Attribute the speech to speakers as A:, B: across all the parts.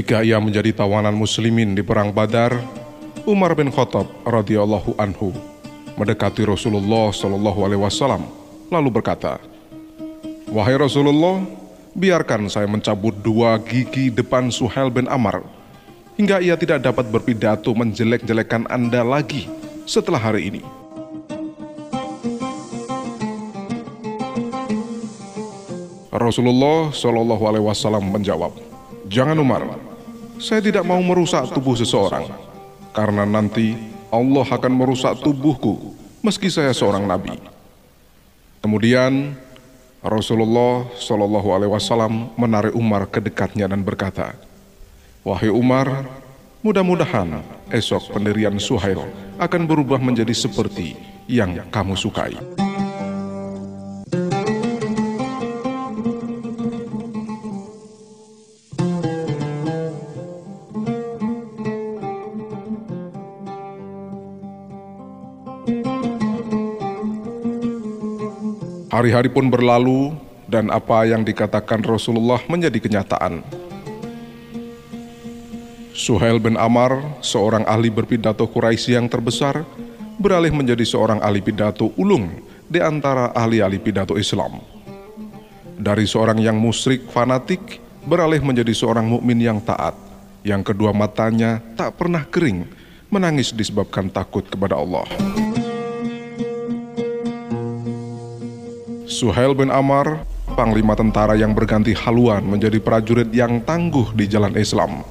A: Ketika ia menjadi tawanan muslimin di perang Badar, Umar bin Khattab radhiyallahu anhu mendekati Rasulullah shallallahu alaihi wasallam lalu berkata, "Wahai Rasulullah, biarkan saya mencabut dua gigi depan Suhail bin Amr hingga ia tidak dapat berpidato menjelek-jelekan Anda lagi setelah hari ini." Rasulullah Shallallahu Alaihi Wasallam menjawab, "Jangan Umar, saya tidak mau merusak tubuh seseorang, karena nanti Allah akan merusak tubuhku meski saya seorang nabi." Kemudian Rasulullah Shallallahu Alaihi Wasallam menarik Umar ke dekatnya dan berkata, "Wahai Umar, mudah-mudahan esok pendirian Suhail akan berubah menjadi seperti yang kamu sukai." Hari-hari pun berlalu dan apa yang dikatakan Rasulullah menjadi kenyataan. Suhail bin Amar, seorang ahli berpidato Quraisy yang terbesar, beralih menjadi seorang ahli pidato ulung di antara ahli-ahli pidato Islam. Dari seorang yang musyrik fanatik, beralih menjadi seorang mukmin yang taat, yang kedua matanya tak pernah kering, menangis disebabkan takut kepada Allah. Suhail bin Amar, panglima tentara yang berganti haluan menjadi prajurit yang tangguh di jalan Islam.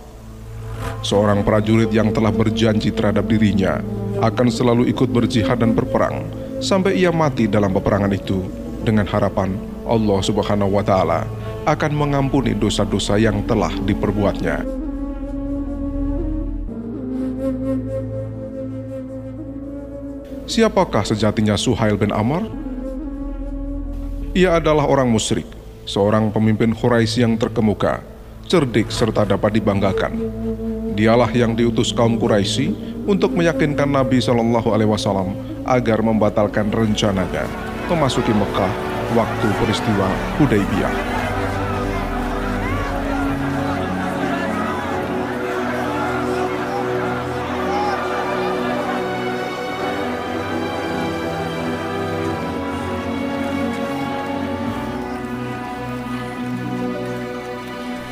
A: Seorang prajurit yang telah berjanji terhadap dirinya akan selalu ikut berjihad dan berperang sampai ia mati dalam peperangan itu dengan harapan Allah Subhanahu wa taala akan mengampuni dosa-dosa yang telah diperbuatnya. Siapakah sejatinya Suhail bin Amar? Ia adalah orang musyrik, seorang pemimpin Quraisy yang terkemuka, cerdik serta dapat dibanggakan. Dialah yang diutus kaum Quraisy untuk meyakinkan Nabi Shallallahu Alaihi Wasallam agar membatalkan rencananya memasuki Mekah waktu peristiwa Hudaybiyah.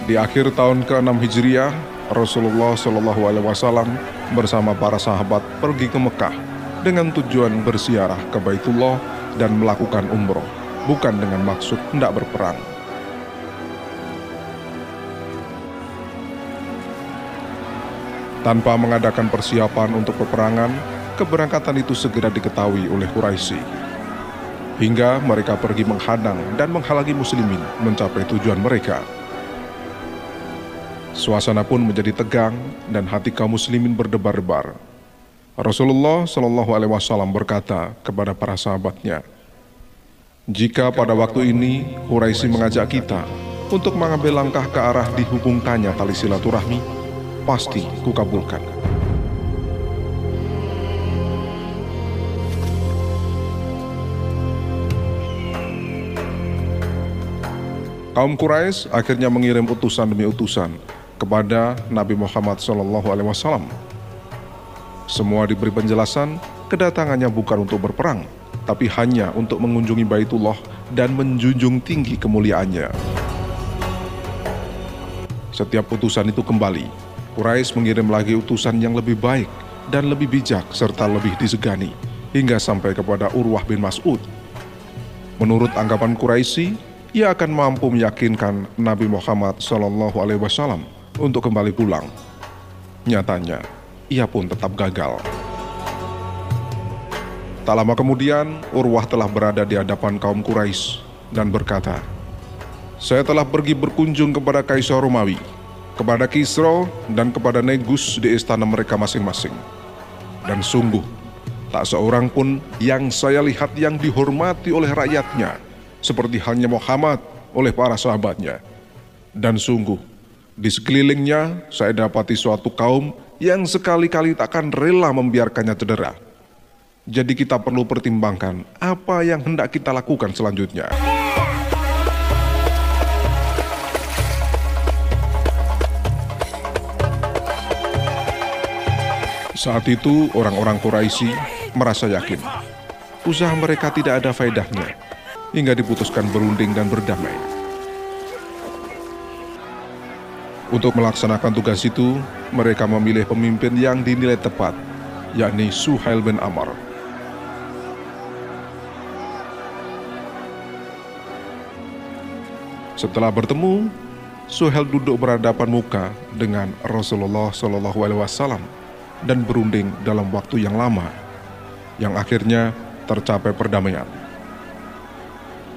A: Di akhir tahun ke-6 Hijriah, Rasulullah Shallallahu Alaihi Wasallam bersama para sahabat pergi ke Mekah dengan tujuan bersiarah ke Baitullah dan melakukan umroh, bukan dengan maksud hendak berperang. Tanpa mengadakan persiapan untuk peperangan, keberangkatan itu segera diketahui oleh Quraisy. Hingga mereka pergi menghadang dan menghalangi muslimin mencapai tujuan mereka. Suasana pun menjadi tegang dan hati kaum muslimin berdebar-debar. Rasulullah Shallallahu Alaihi Wasallam berkata kepada para sahabatnya, jika pada waktu ini Quraisy mengajak kita untuk mengambil langkah ke arah dihubungkannya tali silaturahmi, pasti kukabulkan. Kaum Quraisy akhirnya mengirim utusan demi utusan kepada Nabi Muhammad SAW. Semua diberi penjelasan, kedatangannya bukan untuk berperang, tapi hanya untuk mengunjungi Baitullah dan menjunjung tinggi kemuliaannya. Setiap utusan itu kembali, Quraisy mengirim lagi utusan yang lebih baik dan lebih bijak serta lebih disegani, hingga sampai kepada Urwah bin Mas'ud. Menurut anggapan Quraisy, ia akan mampu meyakinkan Nabi Muhammad SAW untuk kembali pulang. Nyatanya, ia pun tetap gagal. Tak lama kemudian, Urwah telah berada di hadapan kaum Quraisy dan berkata, Saya telah pergi berkunjung kepada Kaisar Romawi, kepada Kisro dan kepada Negus di istana mereka masing-masing. Dan sungguh, tak seorang pun yang saya lihat yang dihormati oleh rakyatnya, seperti hanya Muhammad oleh para sahabatnya. Dan sungguh, di sekelilingnya, saya dapati suatu kaum yang sekali-kali takkan rela membiarkannya cedera. Jadi kita perlu pertimbangkan apa yang hendak kita lakukan selanjutnya. Saat itu orang-orang Quraisy merasa yakin usaha mereka tidak ada faedahnya hingga diputuskan berunding dan berdamai. Untuk melaksanakan tugas itu, mereka memilih pemimpin yang dinilai tepat, yakni Suhail bin Amr. Setelah bertemu, Suhail duduk berhadapan muka dengan Rasulullah Shallallahu Alaihi Wasallam dan berunding dalam waktu yang lama, yang akhirnya tercapai perdamaian.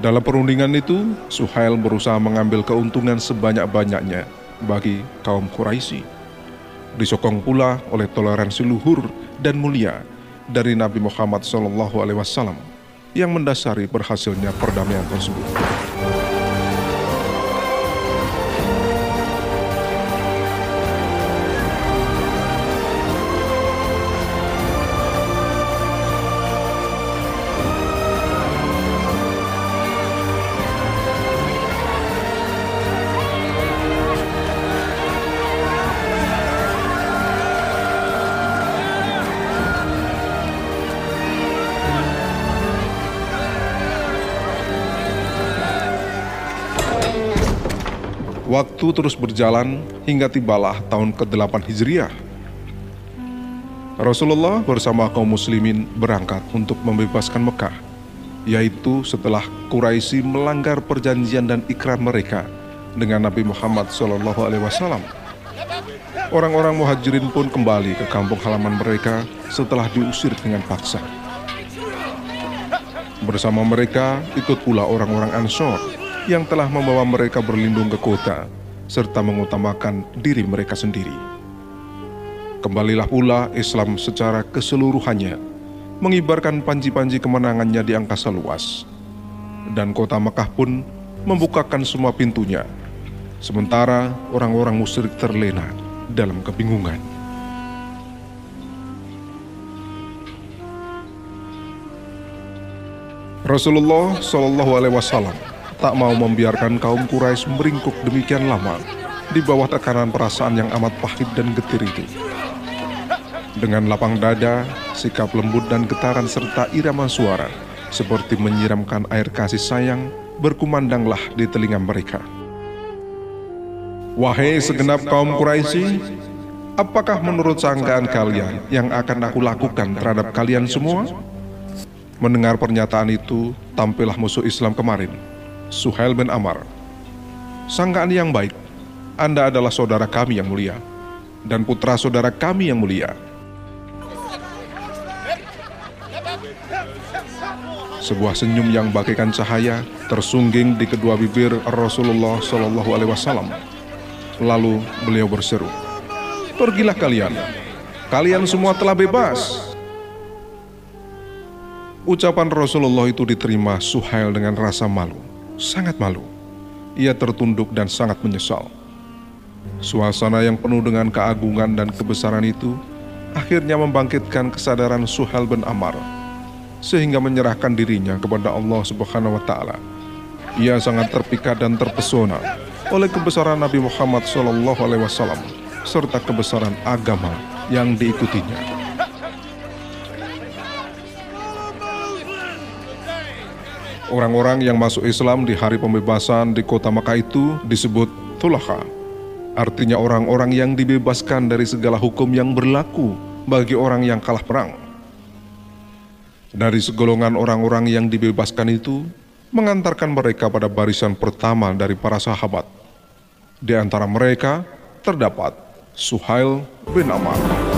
A: Dalam perundingan itu, Suhail berusaha mengambil keuntungan sebanyak-banyaknya bagi kaum Quraisy. Disokong pula oleh toleransi luhur dan mulia dari Nabi Muhammad SAW yang mendasari berhasilnya perdamaian tersebut. Waktu terus berjalan hingga tibalah tahun ke-8 Hijriah. Rasulullah bersama kaum muslimin berangkat untuk membebaskan Mekah, yaitu setelah Quraisy melanggar perjanjian dan ikrar mereka dengan Nabi Muhammad SAW. Orang-orang muhajirin pun kembali ke kampung halaman mereka setelah diusir dengan paksa. Bersama mereka ikut pula orang-orang Ansor yang telah membawa mereka berlindung ke kota serta mengutamakan diri mereka sendiri. Kembalilah pula Islam secara keseluruhannya, mengibarkan panji-panji kemenangannya di angkasa luas. Dan kota Mekah pun membukakan semua pintunya, sementara orang-orang musyrik terlena dalam kebingungan. Rasulullah Shallallahu Alaihi Wasallam tak mau membiarkan kaum Quraisy meringkuk demikian lama di bawah tekanan perasaan yang amat pahit dan getir itu. Dengan lapang dada, sikap lembut dan getaran serta irama suara seperti menyiramkan air kasih sayang berkumandanglah di telinga mereka. Wahai segenap kaum Quraisy, apakah menurut sangkaan kalian yang akan aku lakukan terhadap kalian semua? Mendengar pernyataan itu, tampillah musuh Islam kemarin, Suhail bin Amar. Sangkaan yang baik, Anda adalah saudara kami yang mulia, dan putra saudara kami yang mulia. Sebuah senyum yang bagaikan cahaya tersungging di kedua bibir Rasulullah Shallallahu Alaihi Wasallam. Lalu beliau berseru, "Pergilah kalian, kalian semua telah bebas." Ucapan Rasulullah itu diterima Suhail dengan rasa malu sangat malu. Ia tertunduk dan sangat menyesal. Suasana yang penuh dengan keagungan dan kebesaran itu akhirnya membangkitkan kesadaran Suhal bin Amar sehingga menyerahkan dirinya kepada Allah Subhanahu wa taala. Ia sangat terpikat dan terpesona oleh kebesaran Nabi Muhammad SAW serta kebesaran agama yang diikutinya. Orang-orang yang masuk Islam di hari pembebasan di kota Makkah itu disebut Tulaha. Artinya orang-orang yang dibebaskan dari segala hukum yang berlaku bagi orang yang kalah perang. Dari segolongan orang-orang yang dibebaskan itu, mengantarkan mereka pada barisan pertama dari para sahabat. Di antara mereka terdapat Suhail bin Amar.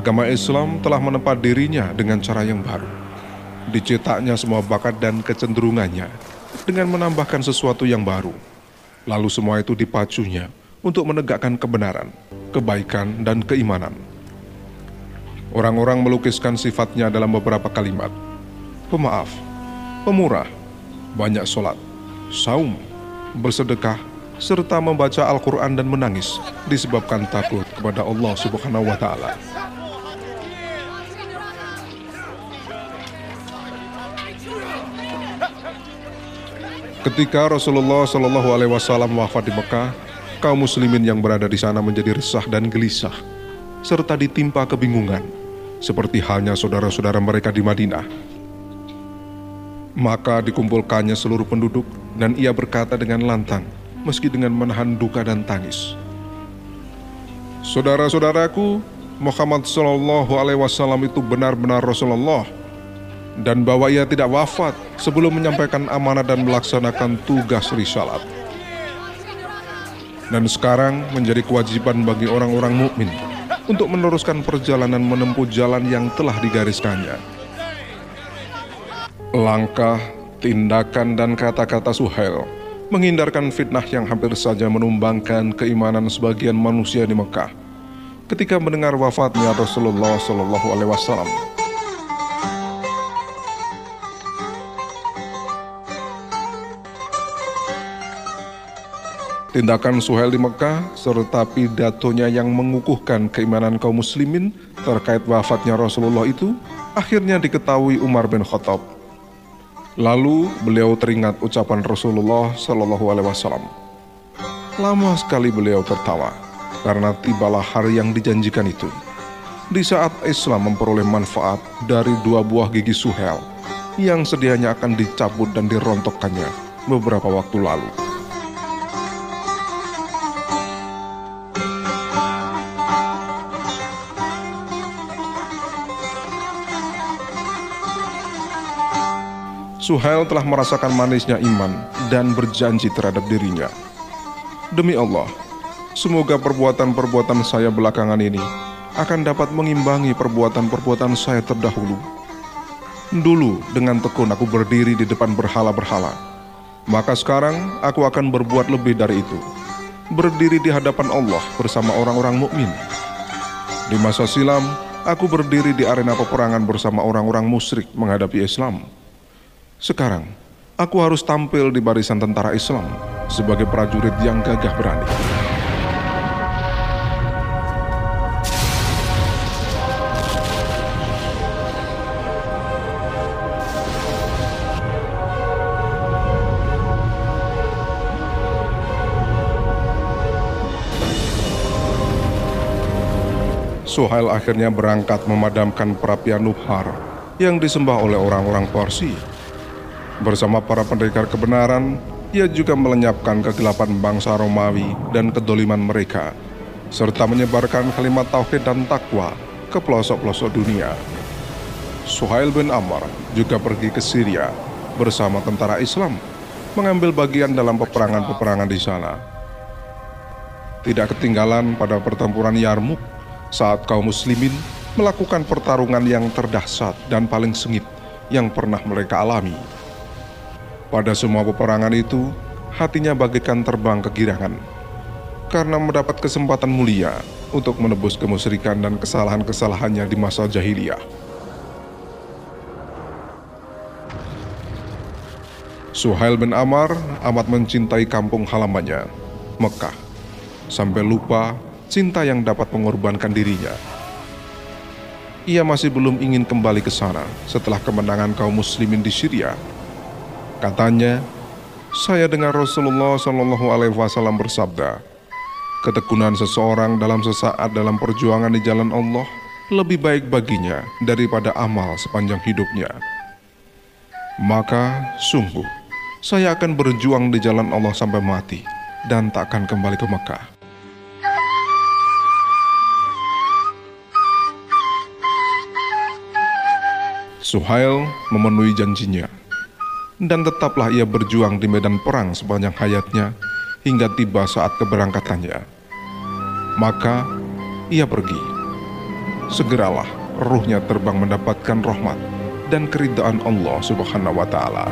A: Agama Islam telah menempa dirinya dengan cara yang baru. Dicetaknya semua bakat dan kecenderungannya dengan menambahkan sesuatu yang baru. Lalu semua itu dipacunya untuk menegakkan kebenaran, kebaikan, dan keimanan. Orang-orang melukiskan sifatnya dalam beberapa kalimat. Pemaaf, pemurah, banyak sholat, saum, bersedekah, serta membaca Al-Quran dan menangis disebabkan takut kepada Allah Subhanahu wa Ta'ala. Ketika Rasulullah Shallallahu Alaihi Wasallam wafat di Mekah, kaum Muslimin yang berada di sana menjadi resah dan gelisah, serta ditimpa kebingungan, seperti halnya saudara-saudara mereka di Madinah. Maka dikumpulkannya seluruh penduduk, dan ia berkata dengan lantang, meski dengan menahan duka dan tangis. Saudara-saudaraku, Muhammad Shallallahu Alaihi Wasallam itu benar-benar Rasulullah dan bahwa ia tidak wafat sebelum menyampaikan amanah dan melaksanakan tugas risalat. Dan sekarang menjadi kewajiban bagi orang-orang mukmin untuk meneruskan perjalanan menempuh jalan yang telah digariskannya. Langkah, tindakan, dan kata-kata Suhail menghindarkan fitnah yang hampir saja menumbangkan keimanan sebagian manusia di Mekah ketika mendengar wafatnya Rasulullah Shallallahu Alaihi Wasallam. Tindakan Suhail di Mekah serta pidatonya yang mengukuhkan keimanan kaum muslimin terkait wafatnya Rasulullah itu akhirnya diketahui Umar bin Khattab. Lalu beliau teringat ucapan Rasulullah Shallallahu Alaihi Wasallam. Lama sekali beliau tertawa karena tibalah hari yang dijanjikan itu. Di saat Islam memperoleh manfaat dari dua buah gigi Suhail yang sedianya akan dicabut dan dirontokkannya beberapa waktu lalu. Suhail telah merasakan manisnya iman dan berjanji terhadap dirinya. Demi Allah, semoga perbuatan-perbuatan saya belakangan ini akan dapat mengimbangi perbuatan-perbuatan saya terdahulu. Dulu dengan tekun aku berdiri di depan berhala-berhala, maka sekarang aku akan berbuat lebih dari itu. Berdiri di hadapan Allah bersama orang-orang mukmin. Di masa silam, aku berdiri di arena peperangan bersama orang-orang musyrik menghadapi Islam sekarang, aku harus tampil di barisan tentara Islam sebagai prajurit yang gagah berani. Suhail akhirnya berangkat memadamkan perapian Nubhar yang disembah oleh orang-orang Parsi Bersama para pendekar kebenaran, ia juga melenyapkan kegelapan bangsa Romawi dan kedoliman mereka, serta menyebarkan kalimat tauhid dan takwa ke pelosok-pelosok dunia. Suhail bin Amr juga pergi ke Syria bersama tentara Islam, mengambil bagian dalam peperangan-peperangan di sana. Tidak ketinggalan pada pertempuran Yarmuk saat kaum muslimin melakukan pertarungan yang terdahsyat dan paling sengit yang pernah mereka alami. Pada semua peperangan itu, hatinya bagaikan terbang kegirangan karena mendapat kesempatan mulia untuk menebus kemusyrikan dan kesalahan-kesalahannya di masa jahiliyah. Suhail bin Amar amat mencintai kampung halamannya, Mekah, sampai lupa cinta yang dapat mengorbankan dirinya. Ia masih belum ingin kembali ke sana setelah kemenangan kaum muslimin di Syria Katanya, saya dengar Rasulullah Shallallahu Alaihi Wasallam bersabda, ketekunan seseorang dalam sesaat dalam perjuangan di jalan Allah lebih baik baginya daripada amal sepanjang hidupnya. Maka sungguh, saya akan berjuang di jalan Allah sampai mati dan tak akan kembali ke Mekah. Suhail memenuhi janjinya dan tetaplah ia berjuang di medan perang sepanjang hayatnya hingga tiba saat keberangkatannya. Maka ia pergi. segeralah ruhnya terbang mendapatkan rahmat dan keridaan Allah Subhanahu wa taala.